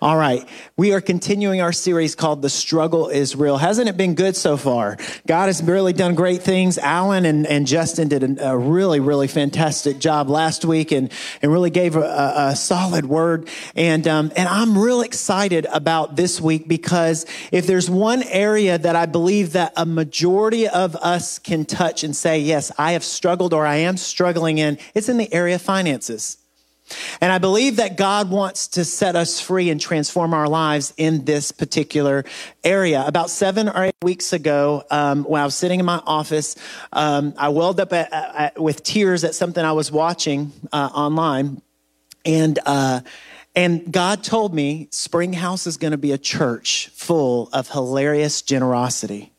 All right. We are continuing our series called The Struggle is Real. Hasn't it been good so far? God has really done great things. Alan and, and Justin did a, really, really fantastic job last week and, and really gave a, a, a solid word. And, um, and I'm real excited about this week because if there's one area that I believe that a majority of us can touch and say, yes, I have struggled or I am struggling in, it's in the area of finances. And I believe that God wants to set us free and transform our lives in this particular area. About seven or eight weeks ago, um, when I was sitting in my office, um, I welled up at, at, with tears at something I was watching uh, online. And, uh, and God told me Spring House is going to be a church full of hilarious generosity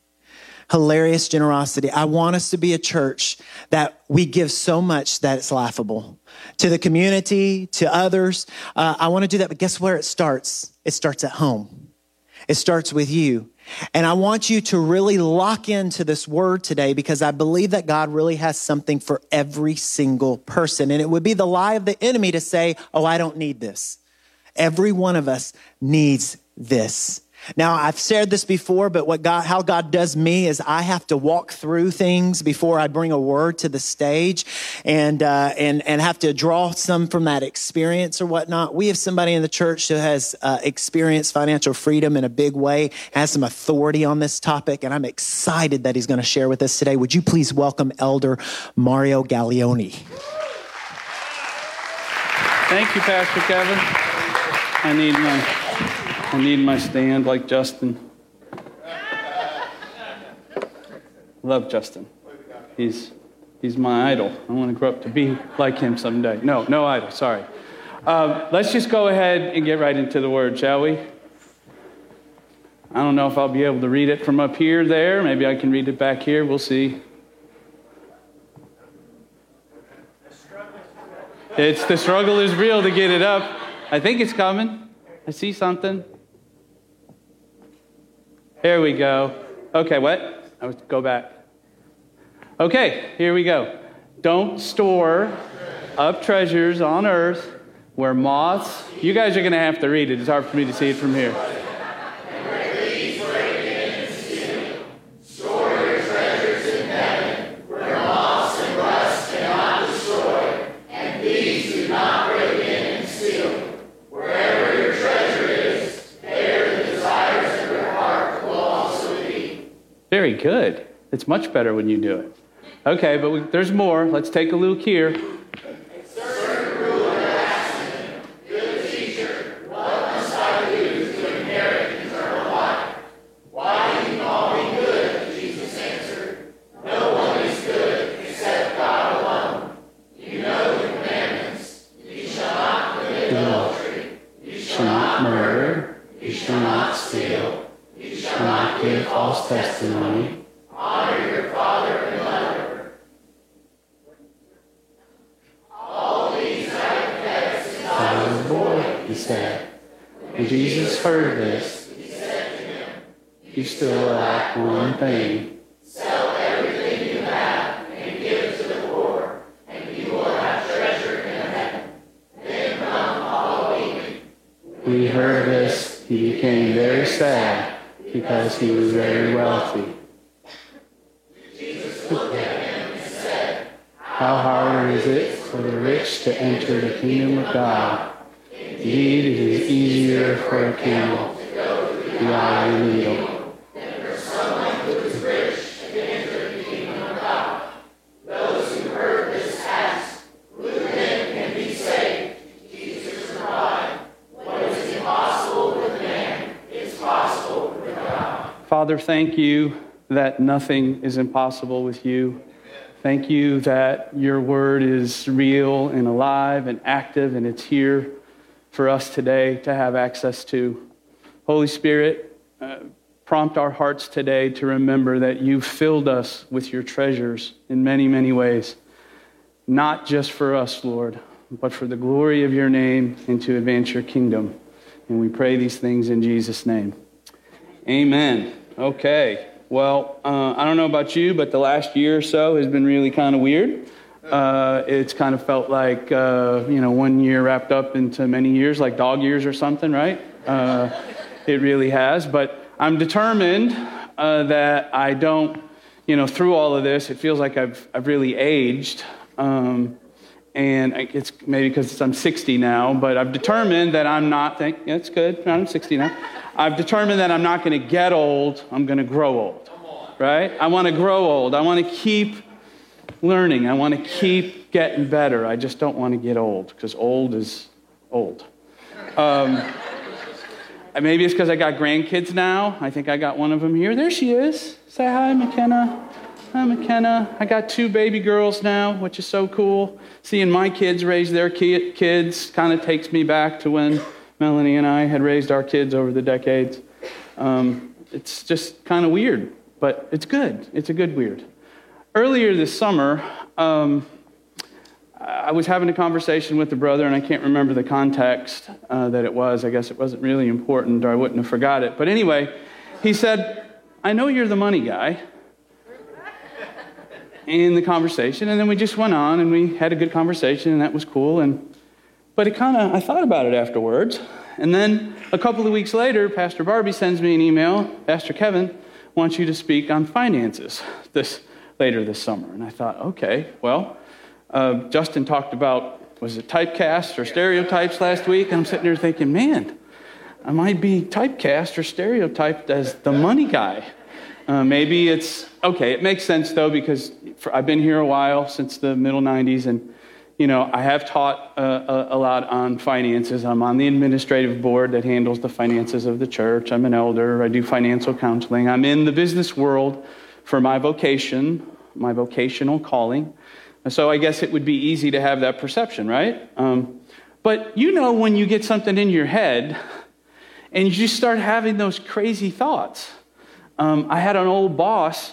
hilarious generosity. I want us to be a church that we give so much that it's laughable to the community, to others. Uh, I want to do that, but guess where it starts? It starts at home. It starts with you. And I want you to really lock into this word today because I believe that God really has something for every single person. And it would be the lie of the enemy to say, Oh, I don't need this. Every one of us needs this. Now, I've shared this before, but what God, how God does me is I have to walk through things before I bring a word to the stage and, uh, and, and have to draw some from that experience or whatnot. We have somebody in the church who has uh, experienced financial freedom in a big way, has some authority on this topic, and I'm excited that he's going to share with us today. Would you please welcome Elder Mario Gaglione? Thank you, Pastor Kevin. I need my I need my stand like Justin. Love Justin. He's, he's my idol. I want to grow up to be like him someday. No, no idol, sorry. Um, let's just go ahead and get right into the word, shall we? I don't know if I'll be able to read it from up here, there. Maybe I can read it back here. We'll see. It's the struggle is real to get it up. I think it's coming. I see something. Here we go. Okay, what? I would go back. Okay, here we go. Don't store up treasures on earth where moths. You guys are going to have to read it. It's hard for me to see it from here. Very good. It's much better when you do it. Okay, but we, there's more. Let's take a look here. we heard this, he became very sad because he was very wealthy. How hard is it for the rich to enter the kingdom of God? Indeed, it is easier for a camel to go through the eye of a needle Father, thank you that nothing is impossible with you. Thank you that your word is real and alive and active, and it's here for us today to have access to. Holy Spirit, uh, prompt our hearts today to remember that you filled us with your treasures in many, many ways, not just for us, Lord, but for the glory of your name and to advance your kingdom. And we pray these things in Jesus' name. Amen. Okay. Well, uh, I don't know about you, but the last year or so has been really kind of weird. Uh, it's kind of felt like, uh, you know, one year wrapped up into many years, like dog years or something, right? Uh, it really has. But I'm determined uh, that I don't, you know, through all of this, it feels like I've, I've really aged. Um, and it's maybe because I'm 60 now, but I've determined that I'm not, think, yeah, it's good, I'm 60 now. I've determined that I'm not going to get old, I'm going to grow old, right? I want to grow old. I want to keep learning. I want to keep getting better. I just don't want to get old because old is old. Um, maybe it's because I got grandkids now. I think I got one of them here. There she is. Say hi, McKenna. Hi, McKenna. I got two baby girls now, which is so cool. Seeing my kids raise their kids kind of takes me back to when Melanie and I had raised our kids over the decades. Um, it's just kind of weird, but it's good. It's a good weird. Earlier this summer, um, I was having a conversation with a brother, and I can't remember the context uh, that it was. I guess it wasn't really important, or I wouldn't have forgot it. But anyway, he said, I know you're the money guy in the conversation. And then we just went on and we had a good conversation, and that was cool. And, but it kind of, I thought about it afterwards. And then a couple of weeks later, Pastor Barbie sends me an email Pastor Kevin wants you to speak on finances this, later this summer. And I thought, okay, well, uh, Justin talked about, was it typecast or stereotypes last week? And I'm sitting there thinking, man, I might be typecast or stereotyped as the money guy. Uh, maybe it's okay. It makes sense though because for, I've been here a while since the middle '90s, and you know I have taught uh, a, lot on finances. I'm on the administrative board that handles the finances of the church. I'm an elder. I do financial counseling. I'm in the business world for my vocation, my vocational calling. So I guess it would be easy to have that perception, right? Um, but you know when you get something in your head and you start having those crazy thoughts um, I had an old boss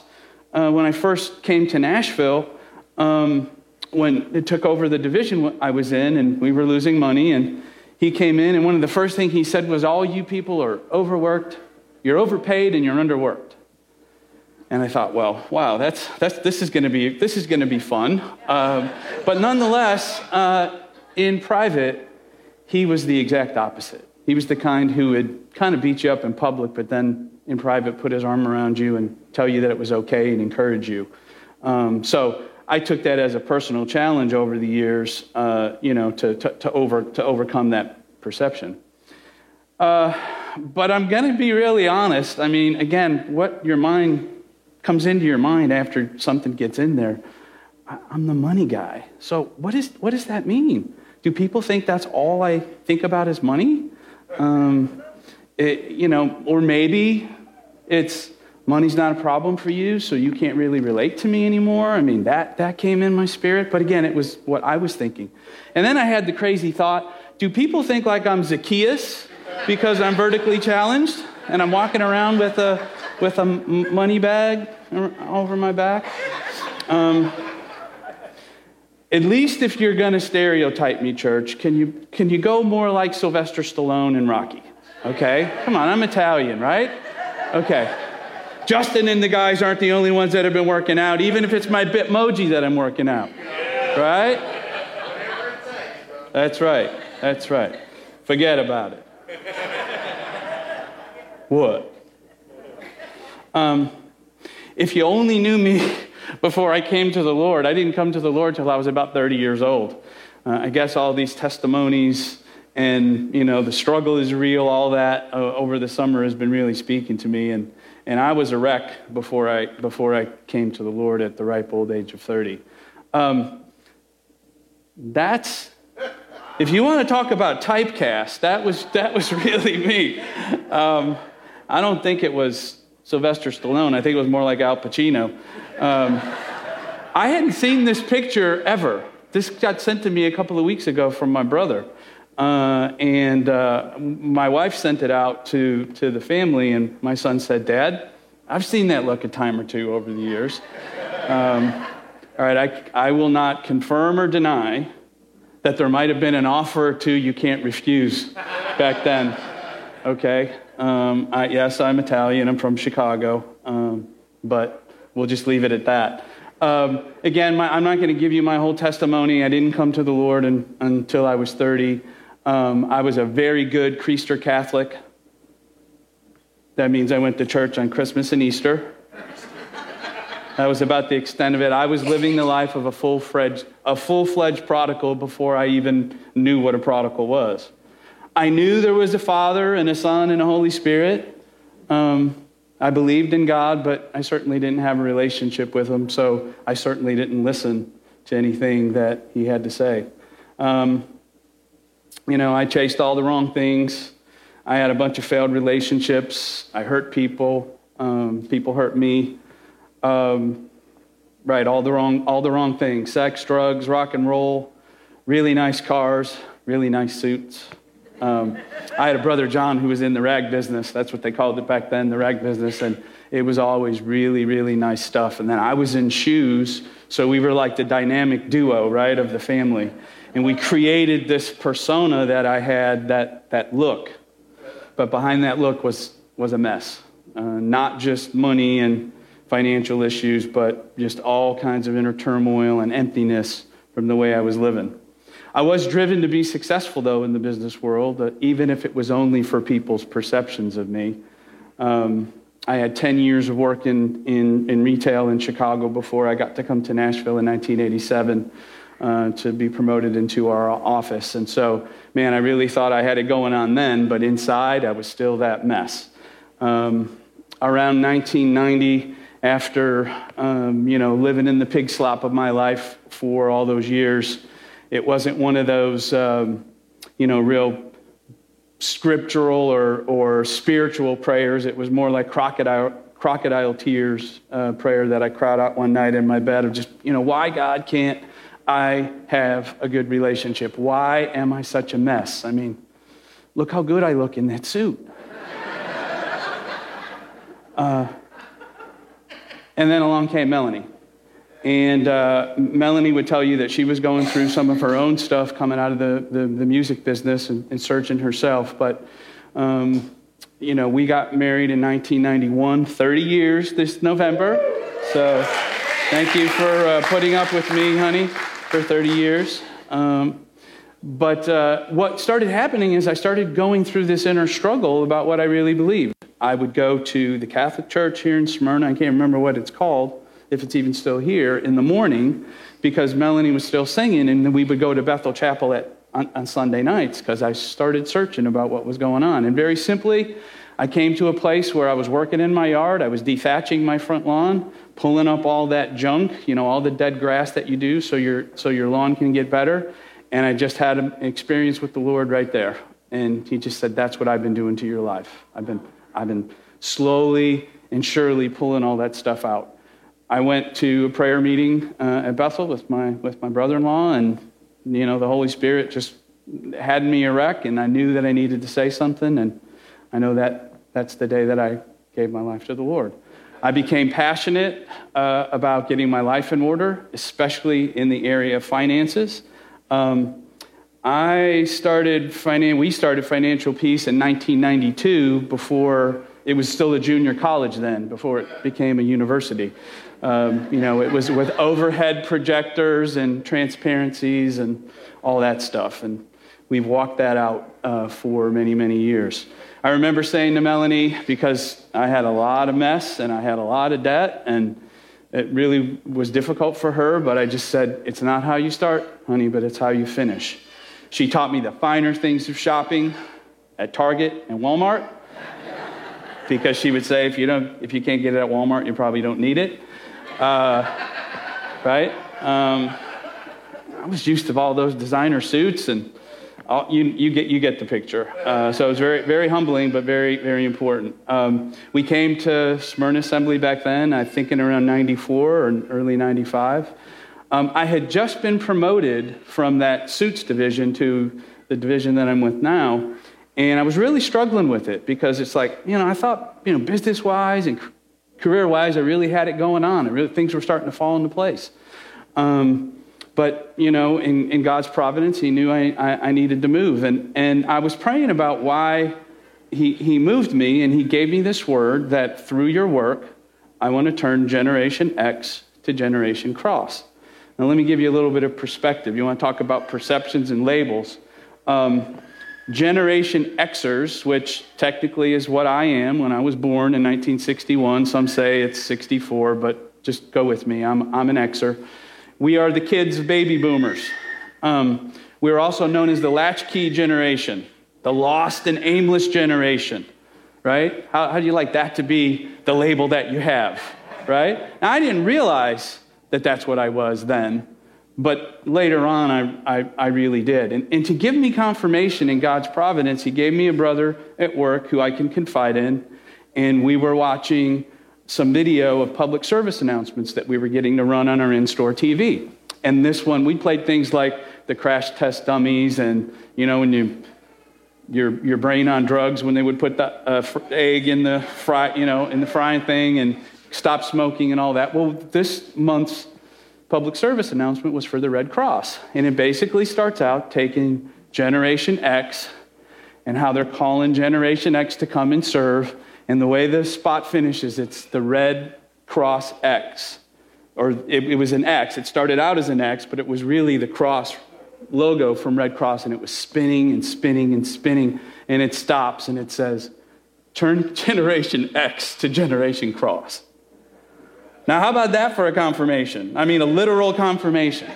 uh, when I first came to Nashville. Um, when it took over the division I was in, and we were losing money, and he came in, and one of the first things he said was, "All you people are overworked. You're overpaid, and you're underworked." And I thought, well, wow, that's, that's, this is going to be this is going to be fun. Um, but nonetheless, uh, in private, he was the exact opposite. He was the kind who would kind of beat you up in public, but then in private put his arm around you and tell you that it was okay and encourage you. Um, so I took that as a personal challenge over the years, uh, you know, to, to, to, over, to overcome that perception. Uh, but I'm going to be really honest. I mean, again, what your mind comes into your mind after something gets in there. I'm the money guy. So what, is, what does that mean? Do people think that's all I think about is money? Um, it, you know, or maybe it's money's not a problem for you, so you can't really relate to me anymore. I mean, that, that came in my spirit. But again, it was what I was thinking. And then I had the crazy thought do people think like I'm Zacchaeus because I'm vertically challenged and I'm walking around with a, with a money bag over my back? Um, at least if you're going to stereotype me, church, can you, can you go more like Sylvester Stallone and Rocky? Okay? Come on, I'm Italian, right? Okay. Justin and the guys aren't the only ones that have been working out, even if it's my Bitmoji that I'm working out. Right? That's right. That's right. Forget about it. What? Um, if you only knew me before I came to the Lord, I didn't come to the Lord till I was about 30 years old. Uh, I guess all these testimonies and you know the struggle is real all that uh, over the summer has been really speaking to me and and i was a wreck before i before i came to the lord at the ripe old age of 30 um, that's if you want to talk about typecast that was that was really me. Um, i don't think it was sylvester stallone. I think it was more like al pacino. Um, i hadn't seen this picture ever. This got sent to me a couple of weeks ago from my brother uh, and uh, my wife sent it out to, to the family, and my son said, Dad, I've seen that look a time or two over the years. Um, all right, I, I will not confirm or deny that there might have been an offer or two you can't refuse back then. Okay? Um, I, yes, I'm Italian, I'm from Chicago, um, but we'll just leave it at that. Um, again, my, I'm not going to give you my whole testimony. I didn't come to the Lord in, until I was 30. Um, I was a very good Creaster Catholic. That means I went to church on Christmas and Easter. That was about the extent of it. I was living the life of a full-fledged, a full-fledged prodigal before I even knew what a prodigal was. I knew there was a Father and a Son and a Holy Spirit. Um, I believed in God, but I certainly didn't have a relationship with Him, so I certainly didn't listen to anything that He had to say. Um, you know, I chased all the wrong things. I had a bunch of failed relationships. I hurt people. Um, people hurt me. Um, right, all the wrong, all the wrong things: sex, drugs, rock and roll, really nice cars, really nice suits. Um, I had a brother John who was in the rag business. That's what they called it back then, the rag business, and it was always really, really nice stuff. And then I was in shoes, so we were like the dynamic duo, right, of the family. And we created this persona that I had, that that look. But behind that look was was a mess. Uh, not just money and financial issues, but just all kinds of inner turmoil and emptiness from the way I was living. I was driven to be successful, though, in the business world, uh, even if it was only for people's perceptions of me. Um, I had 10 years of work in, in, in, retail in Chicago before I got to come to Nashville in 1987 uh, to be promoted into our office. And so, man, I really thought I had it going on then, but inside I was still that mess. Um, around 1990, after um, you know living in the pig slop of my life for all those years it wasn't one of those um, you know real scriptural or, or spiritual prayers it was more like crocodile crocodile tears uh, prayer that i cried out one night in my bed of just you know why god can't i have a good relationship why am i such a mess i mean look how good i look in that suit uh, and then along came Melanie. And uh, Melanie would tell you that she was going through some of her own stuff coming out of the, the, the music business and, and, searching herself. But, um, you know, we got married in 1991, 30 years this November. So thank you for uh, putting up with me, honey, for 30 years. Um, but uh, what started happening is I started going through this inner struggle about what I really believed. I would go to the Catholic Church here in Smyrna. I can't remember what it's called, if it's even still here, in the morning because Melanie was still singing, and we would go to Bethel Chapel at, on, on Sunday nights because I started searching about what was going on. And very simply, I came to a place where I was working in my yard. I was dethatching my front lawn, pulling up all that junk, you know, all the dead grass that you do so your, so your lawn can get better. And I just had an experience with the Lord right there. And he just said, That's what I've been doing to your life. I've been I've been slowly and surely pulling all that stuff out. I went to a prayer meeting uh, at Bethel with my, with my brother in law, and you know, the Holy Spirit just had me a wreck, and I knew that I needed to say something, and I know that that's the day that I gave my life to the Lord. I became passionate uh, about getting my life in order, especially in the area of finances. Um, I started finan- we started Financial Peace in 1992 before it was still a junior college then, before it became a university. Um, you know, it was with overhead projectors and transparencies and all that stuff. And we've walked that out uh, for many, many years. I remember saying to Melanie, because I had a lot of mess and I had a lot of debt, and it really was difficult for her, but I just said, It's not how you start, honey, but it's how you finish. She taught me the finer things of shopping at Target and Walmart because she would say, if you, don't, if you can't get it at Walmart, you probably don't need it. Uh, right? Um, I was used to all those designer suits, and all, you, you, get, you get the picture. Uh, so it was very, very humbling, but very, very important. Um, we came to Smyrna Assembly back then, I think in around 94 or early 95. Um, I had just been promoted from that suits division to the division that I'm with now, and I was really struggling with it because it's like, you know, I thought, you know, business wise and career wise, I really had it going on. really, things were starting to fall into place. Um, but, you know, in, in, God's providence, He knew I, I, I needed to move. And, and I was praying about why he, he moved me, and He gave me this word that through your work, I want to turn Generation X to Generation Cross. Now, let me give you a little bit of perspective. You want to talk about perceptions and labels. Um, Generation Xers, which technically is what I am when I was born in 1961. Some say it's 64, but just go with me. I'm, I'm an Xer. We are the kids of baby boomers. Um, we're also known as the latchkey generation, the lost and aimless generation, right? How, how do you like that to be the label that you have, right? Now, I didn't realize that that's what I was then. But later on, I, I, I, really did. And, and to give me confirmation in God's providence, He gave me a brother at work who I can confide in. And we were watching some video of public service announcements that we were getting to run on our in store TV. And this one, we played things like the crash test dummies and, you know, when you your, your brain on drugs when they would put the uh, egg in the fry, you know, in the frying thing and stop smoking and all that. Well, this month's public service announcement was for the Red Cross. And it basically starts out taking Generation X and how they're calling Generation X to come and serve. And the way the spot finishes, it's the Red Cross X. Or it, it was an X. It started out as an X, but it was really the cross logo from Red Cross, and it was spinning and spinning and spinning. And it stops and it says, Turn Generation X to Generation Cross. Now, how about that for a confirmation? I mean, a literal confirmation.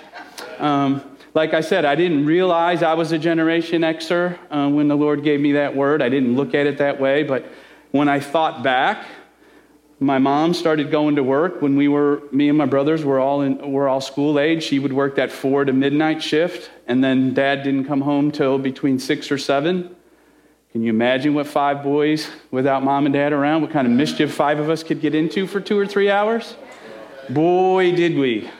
Um, like I said, I didn't realize I was a Generation Xer uh, when the Lord gave me that word. I didn't look at it that way. But when I thought back, my mom started going to work when we were, me and my brothers were all, in, were all school age. She would work that four to midnight shift, and then dad didn't come home till between six or seven. Can you imagine what five boys without mom and dad around, what kind of mischief five of us could get into for two or three hours? Boy, did we.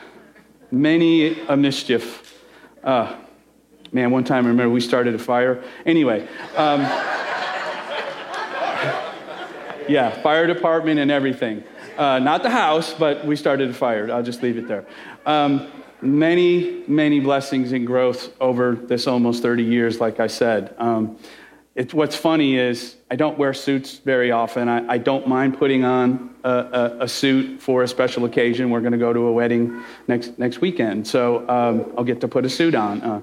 Many a mischief. Uh, man, one time I remember we started a fire. Anyway, um, yeah, fire department and everything. Uh, not the house, but we started a fire. I'll just leave it there. Um, many, many blessings and growth over this almost 30 years, like I said. Um, it, what's funny is I don't wear suits very often. I, I don't mind putting on a, a, a, suit for a special occasion. We're going to go to a wedding next, next weekend, so um, I'll get to put a suit on. Uh,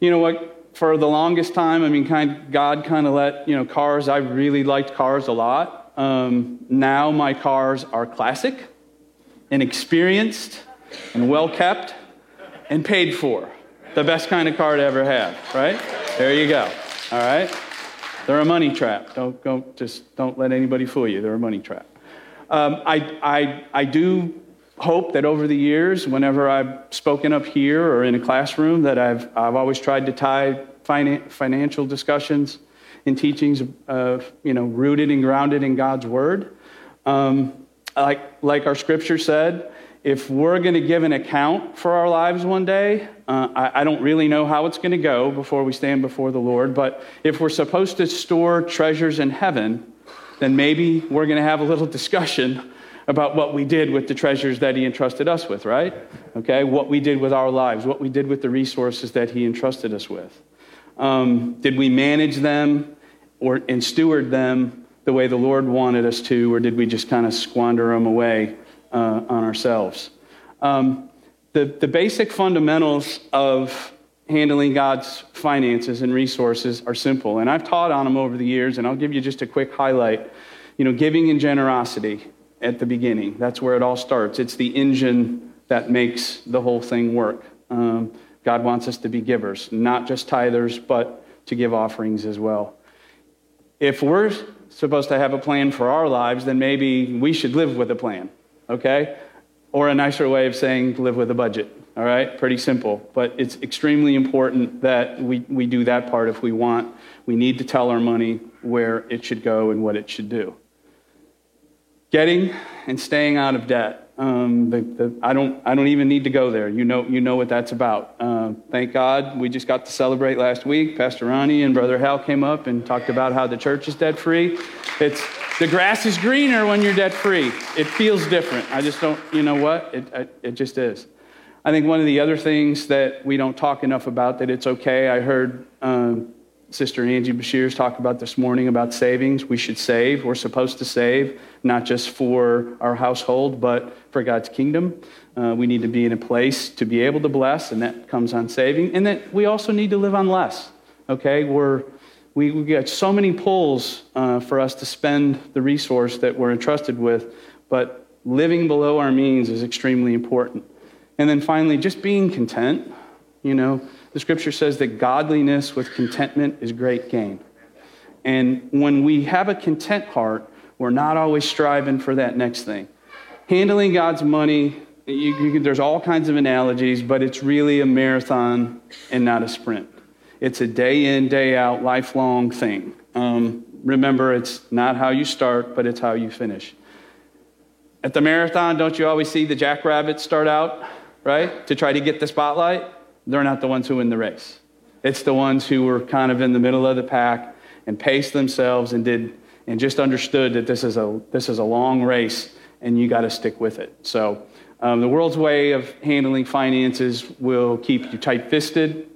you know what? For the longest time, I mean, kind, God kind of let, you know, cars, I really liked cars a lot. Um, now my cars are classic and experienced and well kept and paid for. The best kind of car to ever have, right? There you go. All right? They're a money trap. Don't, don't, just don't let anybody fool you. They're a money trap. Um, I, I, I do hope that over the years, whenever I've spoken up here or in a classroom, that I've, I've always tried to tie finan- financial discussions and teachings, uh, you know, rooted and grounded in God's word. Um, like, like our scripture said, if we're going to give an account for our lives one day, uh, I, I, don't really know how it's going to go before we stand before the Lord, but if we're supposed to store treasures in heaven, then maybe we're going to have a little discussion about what we did with the treasures that He entrusted us with, right? Okay, what we did with our lives, what we did with the resources that He entrusted us with. Um, did we manage them or, and steward them the way the Lord wanted us to, or did we just kind of squander them away? uh, on ourselves. Um, the, the basic fundamentals of handling God's finances and resources are simple, and I've taught on them over the years, and I'll give you just a quick highlight. You know, giving and generosity at the beginning, that's where it all starts. It's the engine that makes the whole thing work. Um, God wants us to be givers, not just tithers, but to give offerings as well. If we're supposed to have a plan for our lives, then maybe we should live with a plan okay? Or a nicer way of saying live with a budget, all right? Pretty simple. But it's extremely important that we, we do that part if we want. We need to tell our money where it should go and what it should do. Getting and staying out of debt. Um, the, the, I, don't, I don't even need to go there. You know, you know what that's about. Uh, thank God we just got to celebrate last week. Pastor Ronnie and Brother Hal came up and talked about how the church is debt free. It's, the grass is greener when you're debt free. It feels different. I just don't, you know what? It, it just is. I think one of the other things that we don't talk enough about that it's okay. I heard um, Sister Angie Bashir's talked about this morning about savings. We should save. We're supposed to save, not just for our household, but for God's kingdom. Uh, we need to be in a place to be able to bless, and that comes on saving. And that we also need to live on less. Okay? We're, we, we got so many pulls uh, for us to spend the resource that we're entrusted with, but living below our means is extremely important. And then finally, just being content. You know, the scripture says that godliness with contentment is great gain. And when we have a content heart, we're not always striving for that next thing. Handling God's money, you, you, there's all kinds of analogies, but it's really a marathon and not a sprint. It's a day in, day out, lifelong thing. Um, remember, it's not how you start, but it's how you finish. At the marathon, don't you always see the jackrabbits start out, right? To try to get the spotlight? They're not the ones who win the race. It's the ones who were kind of in the middle of the pack and paced themselves and did and just understood that this is a this is a long race and you got to stick with it. So um, the world's way of handling finances will keep you tight-fisted.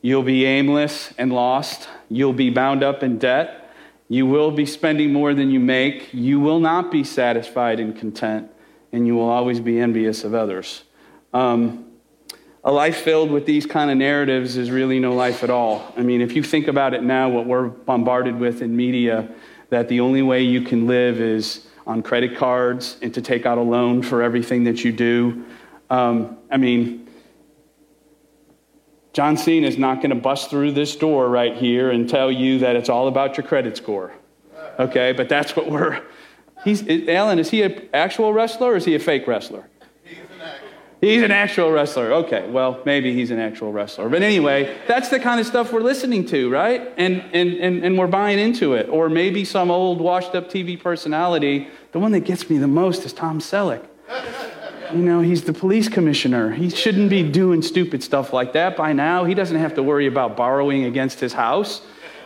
You'll be aimless and lost. You'll be bound up in debt. You will be spending more than you make. You will not be satisfied and content, and you will always be envious of others. Um, a life filled with these kind of narratives is really no life at all. I mean, if you think about it now, what we're bombarded with in media, that the only way you can live is on credit cards and to take out a loan for everything that you do. Um, I mean, John Cena is not going to bust through this door right here and tell you that it's all about your credit score. Okay, but that's what we're. He's, Alan, is he an actual wrestler or is he a fake wrestler? He's an actual wrestler. Okay, well, maybe he's an actual wrestler. But anyway, that's the kind of stuff we're listening to, right? And, and, and, and we're buying into it. Or maybe some old washed up TV personality. The one that gets me the most is Tom Selleck. You know, he's the police commissioner. He shouldn't be doing stupid stuff like that by now. He doesn't have to worry about borrowing against his house,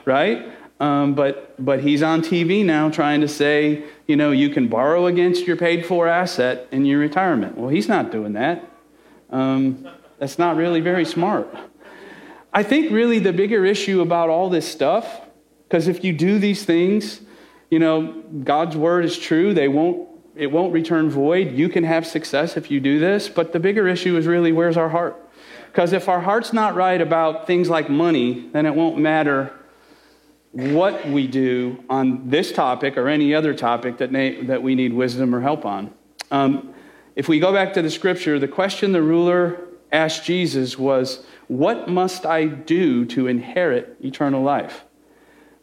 right? Um, but, but he's on TV now trying to say, you know, you can borrow against your paid for asset in your retirement. Well, he's not doing that. Um, that's not really very smart. I think really the bigger issue about all this stuff, because if you do these things, you know, God's word is true. They won't, it won't return void. You can have success if you do this. But the bigger issue is really where's our heart? Because if our heart's not right about things like money, then it won't matter what we do on this topic or any other topic that, na- that we need wisdom or help on. Um, if we go back to the scripture, the question the ruler asked Jesus was, What must I do to inherit eternal life?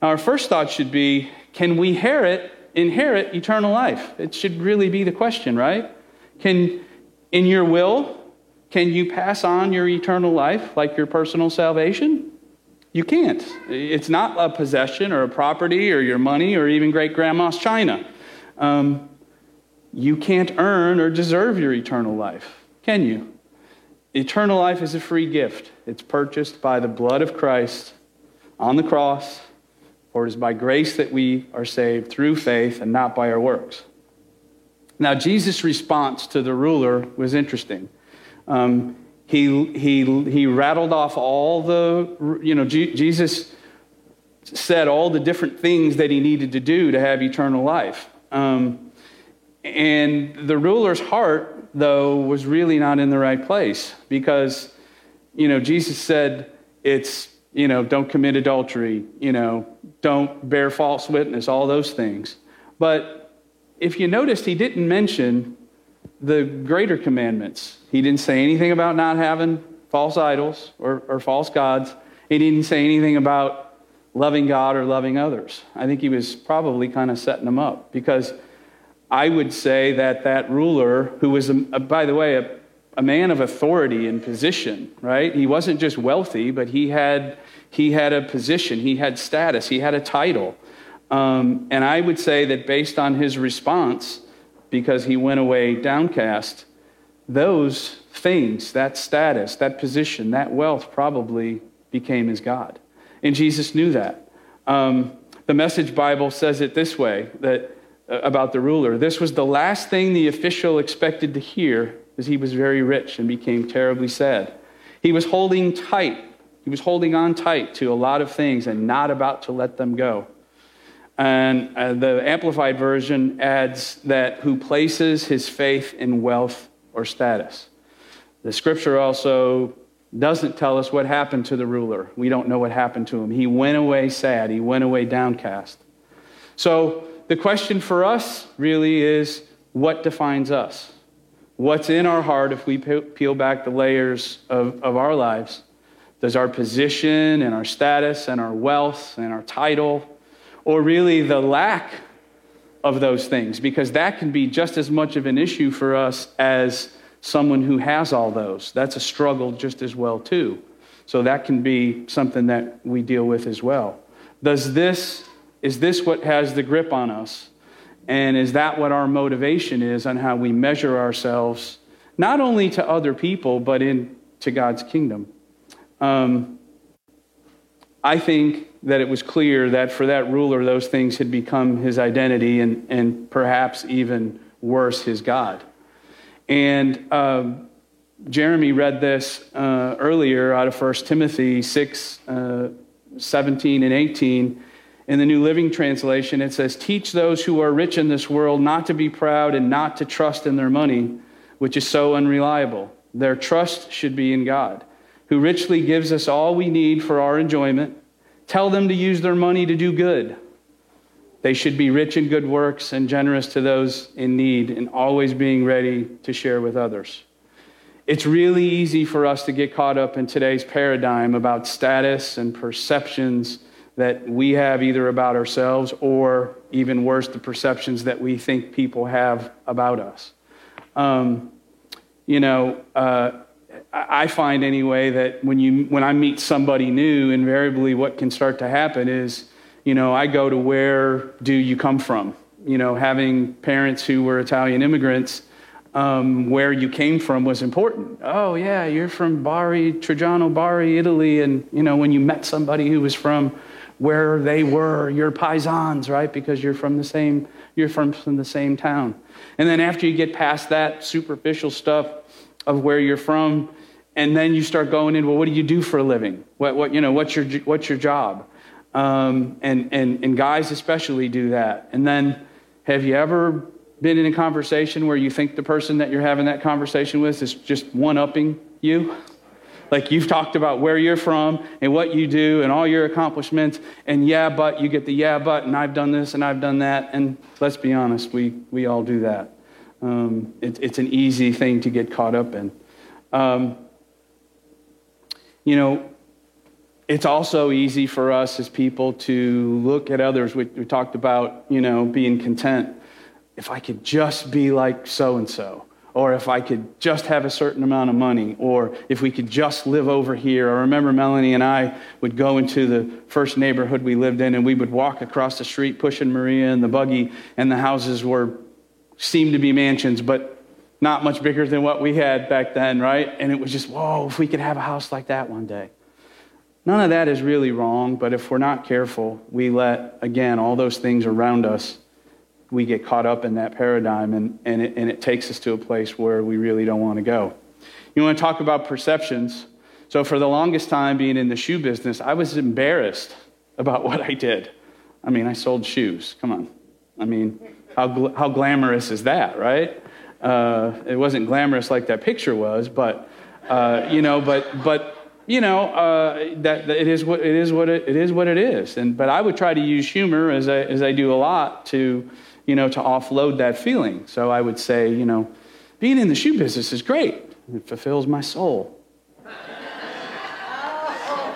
Now, our first thought should be, Can we inherit, inherit eternal life? It should really be the question, right? Can, in your will, can you pass on your eternal life like your personal salvation? You can't. It's not a possession or a property or your money or even great grandma's china. Um, you can't earn or deserve your eternal life, can you? Eternal life is a free gift. It's purchased by the blood of Christ on the cross, for it is by grace that we are saved through faith and not by our works. Now, Jesus' response to the ruler was interesting. Um, he, he, he rattled off all the, you know, G- Jesus said all the different things that he needed to do to have eternal life. Um, and the ruler's heart, though, was really not in the right place because, you know, Jesus said it's, you know, don't commit adultery, you know, don't bear false witness, all those things. But if you noticed, he didn't mention the greater commandments. He didn't say anything about not having false idols or, or false gods. He didn't say anything about loving God or loving others. I think he was probably kind of setting them up because I would say that that ruler, who was, a, by the way, a, a man of authority and position, right? He wasn't just wealthy, but he had, he had a position, he had status, he had a title. Um, and I would say that based on his response, because he went away downcast, those things, that status, that position, that wealth probably became his God. And Jesus knew that. Um, the Message Bible says it this way that uh, about the ruler. This was the last thing the official expected to hear as he was very rich and became terribly sad. He was holding tight. He was holding on tight to a lot of things and not about to let them go. And uh, the Amplified Version adds that who places his faith in wealth or status. The scripture also doesn't tell us what happened to the ruler. We don't know what happened to him. He went away sad, he went away downcast. So the question for us really is what defines us? What's in our heart if we peel back the layers of, of our lives? Does our position and our status and our wealth and our title, or really the lack of those things? Because that can be just as much of an issue for us as someone who has all those. That's a struggle just as well, too. So that can be something that we deal with as well. Does this, is this what has the grip on us? And is that what our motivation is on how we measure ourselves, not only to other people, but in to God's kingdom? Um, I think that it was clear that for that ruler, those things had become his identity and, and perhaps even worse, his God. And um, Jeremy read this uh, earlier out of 1 Timothy 6 uh, 17 and 18. In the New Living Translation, it says, Teach those who are rich in this world not to be proud and not to trust in their money, which is so unreliable. Their trust should be in God, who richly gives us all we need for our enjoyment. Tell them to use their money to do good they should be rich in good works and generous to those in need and always being ready to share with others. It's really easy for us to get caught up in today's paradigm about status and perceptions that we have either about ourselves or, even worse, the perceptions that we think people have about us. Um, you know, uh, I find anyway that when, you, when I meet somebody new, invariably what can start to happen is you know, I go to where do you come from? You know, having parents who were Italian immigrants, um, where you came from was important. Oh, yeah, you're from Bari, Trajano Bari, Italy. And, you know, when you met somebody who was from where they were, you're paisans, right? Because you're from the same, you're from, from the same town. And then after you get past that superficial stuff of where you're from, and then you start going in, well, what do you do for a living? What, what, you know, what's your, what's your job? Um, and, and, and guys especially do that. And then, have you ever been in a conversation where you think the person that you're having that conversation with is just one upping you? Like you've talked about where you're from and what you do and all your accomplishments, and yeah, but you get the yeah, but, and I've done this and I've done that. And let's be honest, we, we all do that. Um, it, it's an easy thing to get caught up in. Um, you know, it's also easy for us as people to look at others. We, we talked about, you know, being content. If I could just be like so and so, or if I could just have a certain amount of money, or if we could just live over here. I remember Melanie and I would go into the first neighborhood we lived in, and we would walk across the street pushing Maria in the buggy, and the houses were seemed to be mansions, but not much bigger than what we had back then, right? And it was just, whoa, if we could have a house like that one day. None of that is really wrong, but if we're not careful, we let, again, all those things around us, we get caught up in that paradigm, and, and, it, and it takes us to a place where we really don't want to go. You want to talk about perceptions? So, for the longest time being in the shoe business, I was embarrassed about what I did. I mean, I sold shoes. Come on. I mean, how, gl- how glamorous is that, right? Uh, it wasn't glamorous like that picture was, but, uh, you know, but, but you know, uh, that, that, it is what it is what it, it is what it is. And but I would try to use humor as I as I do a lot to, you know, to offload that feeling. So I would say, you know, being in the shoe business is great. It fulfills my soul.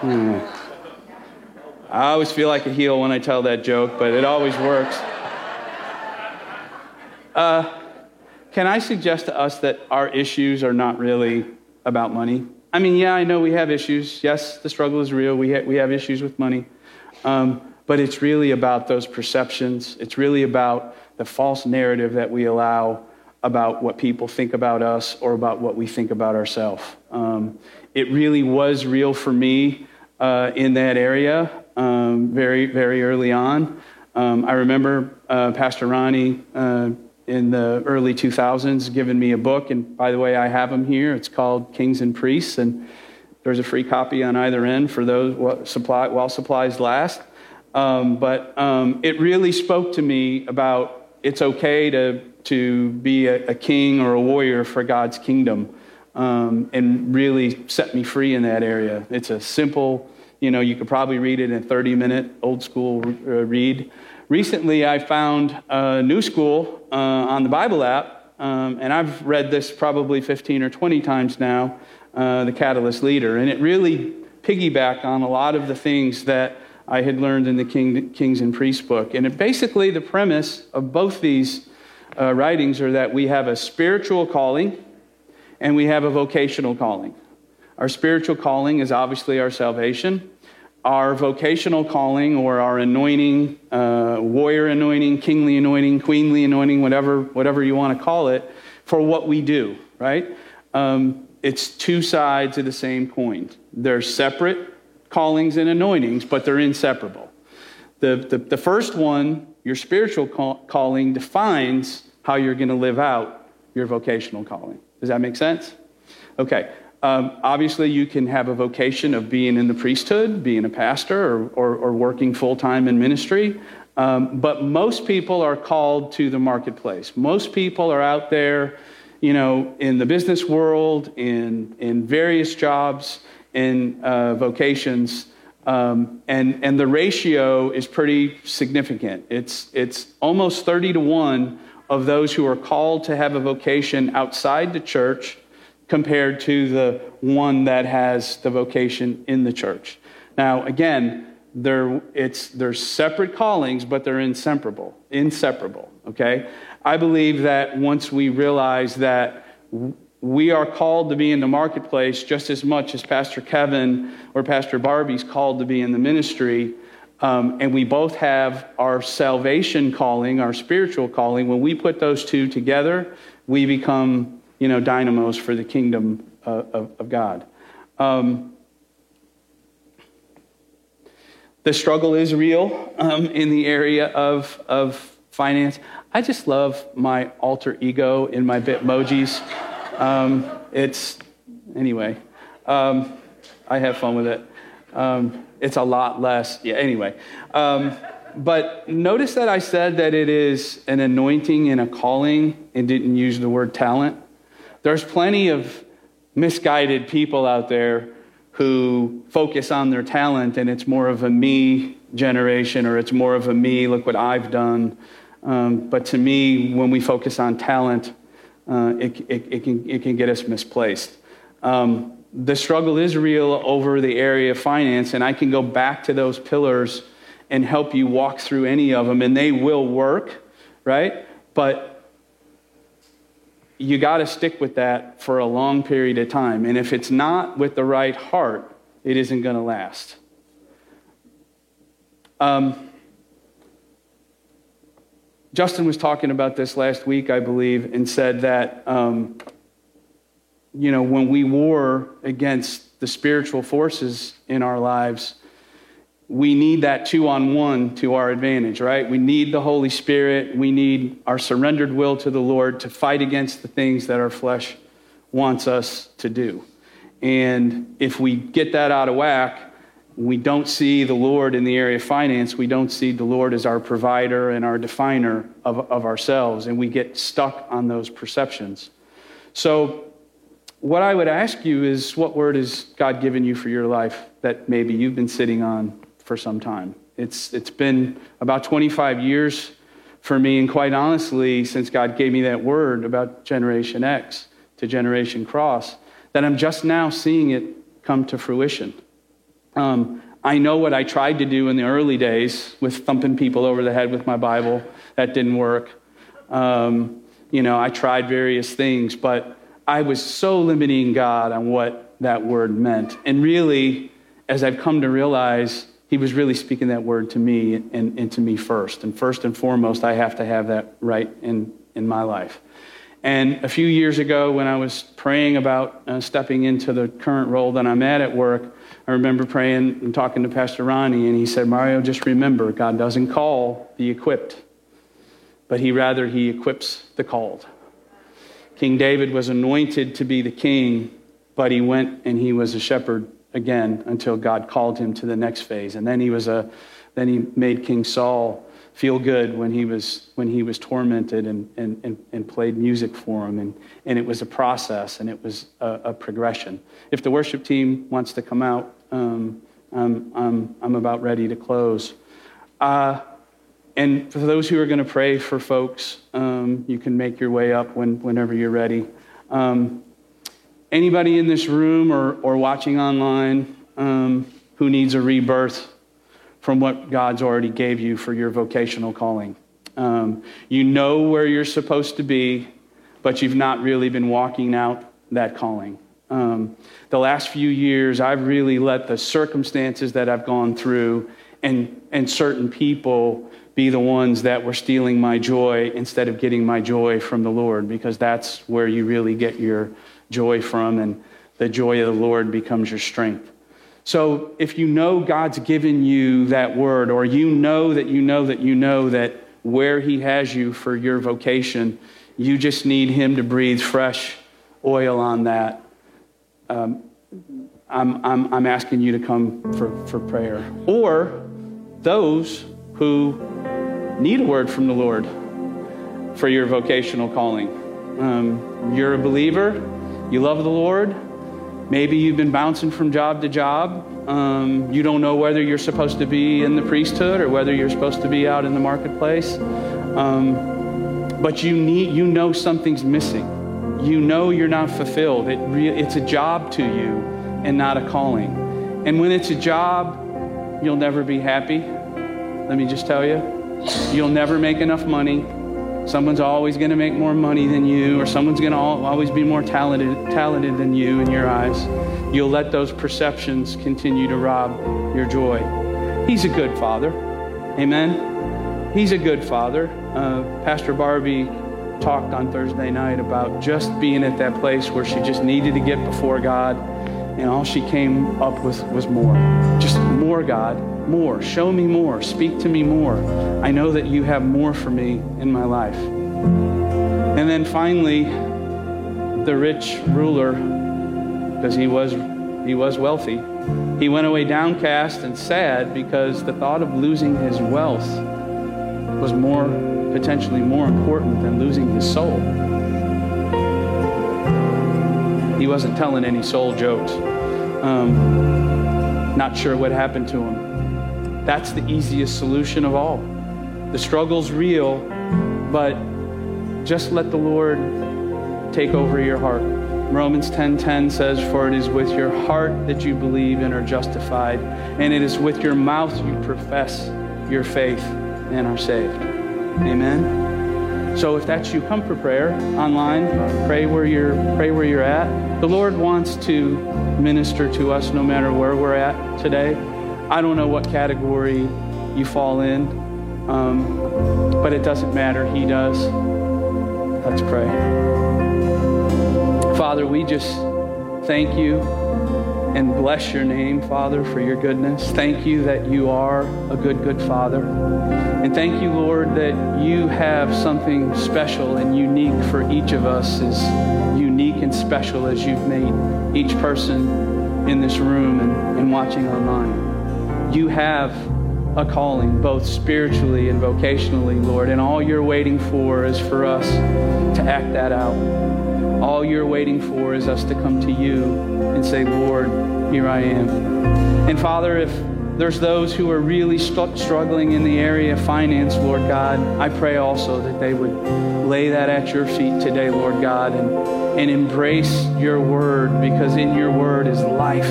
Hmm. I always feel like a heel when I tell that joke, but it always works. Uh, can I suggest to us that our issues are not really about money? I mean, yeah, I know we have issues. Yes, the struggle is real. We, ha- we have issues with money. Um, but it's really about those perceptions. It's really about the false narrative that we allow about what people think about us or about what we think about ourselves. Um, it really was real for me uh, in that area um, very, very early on. Um, I remember uh, Pastor Ronnie uh, in the early 2000s given me a book. And by the way, I have them here. It's called Kings and Priests. And there's a free copy on either end for those supply, while supplies last. Um, but um, it really spoke to me about it's okay to, to be a, a king or a warrior for God's kingdom. um, and really set me free in that area. It's a simple, you know, you could probably read it in a 30 minute old school uh, read. Recently, I found a new school uh, on the Bible app, um, and I've read this probably 15 or 20 times now, uh, The Catalyst Leader, and it really piggybacked on a lot of the things that I had learned in the King, Kings and Priests book. And it, basically, the premise of both these uh, writings are that we have a spiritual calling and we have a vocational calling. Our spiritual calling is obviously our salvation. Our vocational calling or our anointing, uh, warrior anointing, kingly anointing, queenly anointing, whatever, whatever you want to call it, for what we do, right? Um, it's two sides of the same coin. They're separate callings and anointings, but they're inseparable. The, the, the first one, your spiritual call, calling, defines how you're going to live out your vocational calling. Does that make sense? Okay. Um, obviously, you can have a vocation of being in the priesthood, being a pastor, or, or, or working full time in ministry. Um, but most people are called to the marketplace. Most people are out there, you know, in the business world, in, in various jobs, in uh, vocations. Um, and, and the ratio is pretty significant. It's, it's almost 30 to 1 of those who are called to have a vocation outside the church compared to the one that has the vocation in the church. Now, again, they're, it's, they're separate callings, but they're inseparable. Inseparable, okay? I believe that once we realize that we are called to be in the marketplace just as much as Pastor Kevin or Pastor Barbie's called to be in the ministry, um, and we both have our salvation calling, our spiritual calling. When we put those two together, we become, you know, dynamos for the kingdom of, of, God. Um, the struggle is real um, in the area of, of finance. I just love my alter ego in my Bitmojis. Um, it's, anyway, um, I have fun with it. Um, it's a lot less. Yeah, anyway. Um, but notice that I said that it is an anointing and a calling and didn't use the word talent. There's plenty of misguided people out there who focus on their talent and it's more of a me generation or it's more of a me, look what I've done. Um, but to me, when we focus on talent, uh, it, it, it, can, it can get us misplaced. Um, the struggle is real over the area of finance, and I can go back to those pillars and help you walk through any of them, and they will work, right? But you got to stick with that for a long period of time. And if it's not with the right heart, it isn't going to last. Um, Justin was talking about this last week, I believe, and said that um, you know, when we war against the spiritual forces in our lives, we need that two on one to our advantage, right? We need the Holy Spirit. We need our surrendered will to the Lord to fight against the things that our flesh wants us to do. And if we get that out of whack, we don't see the Lord in the area of finance. We don't see the Lord as our provider and our definer of, of ourselves, and we get stuck on those perceptions. So, what I would ask you is what word has God given you for your life that maybe you've been sitting on for some time? It's, it's been about 25 years for me, and quite honestly, since God gave me that word about Generation X to Generation Cross, that I'm just now seeing it come to fruition. Um, I know what I tried to do in the early days with thumping people over the head with my Bible. That didn't work. Um, you know, I tried various things, but I was so limiting God on what that word meant. And really, as I've come to realize, he was really speaking that word to me and, and, to me first. And first and foremost, I have to have that right in, in my life. And a few years ago, when I was praying about uh, stepping into the current role that I'm at at work, I remember praying and talking to Pastor Ronnie, and he said, Mario, just remember, God doesn't call the equipped, but he rather he equips the called. King David was anointed to be the king, but he went and he was a shepherd again until God called him to the next phase. And then he was a then he made King Saul feel good when he was, when he was tormented and, and, and, and played music for him. And, and it was a process and it was a, a progression. If the worship team wants to come out, um, I'm, I'm, I'm about ready to close. Uh, and for those who are going to pray for folks, um, you can make your way up when, whenever you're ready. Um, anybody in this room or, or watching online um, who needs a rebirth, from what God's already gave you for your vocational calling. Um, you know where you're supposed to be, but you've not really been walking out that calling. Um, the last few years, I've really let the circumstances that I've gone through and, and certain people be the ones that were stealing my joy instead of getting my joy from the Lord, because that's where you really get your joy from, and the joy of the Lord becomes your strength. So if you know God's given you that word, or you know that you know that you know that where He has you for your vocation, you just need Him to breathe fresh oil on that. Um, I'm, I'm, I'm asking you to come for, for prayer. Or those who need a word from the Lord for your vocational calling. Um, you're a believer, you love the Lord, Maybe you've been bouncing from job to job. Um, you don't know whether you're supposed to be in the priesthood or whether you're supposed to be out in the marketplace. Um, but you need, you know something's missing. You know you're not fulfilled. It re- it's a job to you and not a calling. And when it's a job, you'll never be happy. Let me just tell you, you'll never make enough money. Someone's always going to make more money than you, or someone's going to always be more talented, talented than you in your eyes. You'll let those perceptions continue to rob your joy. He's a good father. Amen. He's a good father. Uh, Pastor Barbie talked on Thursday night about just being at that place where she just needed to get before God, and all she came up with was more. Just more, God more. Show me more. Speak to me more. I know that you have more for me in my life. And then finally, the rich ruler, because he was, he was wealthy, he went away downcast and sad because the thought of losing his wealth was more, potentially more important than losing his soul. He wasn't telling any soul jokes. Um, not sure what happened to him. That's the easiest solution of all. The struggle's real, but just let the Lord take over your heart. Romans 10:10 says, "For it is with your heart that you believe and are justified, and it is with your mouth you profess your faith and are saved." Amen. So if that's you, come for prayer online. Pray where you're pray where you're at. The Lord wants to minister to us no matter where we're at today. I don't know what category you fall in, um, but it doesn't matter. He does. Let's pray. Father, we just thank you and bless your name, Father, for your goodness. Thank you that you are a good, good Father. And thank you, Lord, that you have something special and unique for each of us, as special as you've made each person in this room and, and watching online you have a calling, both spiritually and vocationally, Lord. And all you're waiting for is for us to act that out. All you're waiting for is us to come to you and say, Lord, here I am. And Father, if there's those who are really st- struggling in the area of finance, Lord God. I pray also that they would lay that at your feet today, Lord God, and, and embrace your word because in your word is life.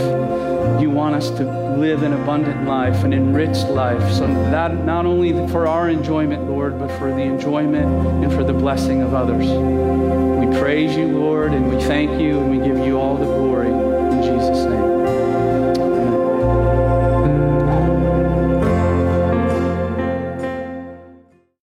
You want us to live an abundant life, an enriched life. So that not only for our enjoyment, Lord, but for the enjoyment and for the blessing of others. We praise you, Lord, and we thank you, and we give you all the glory.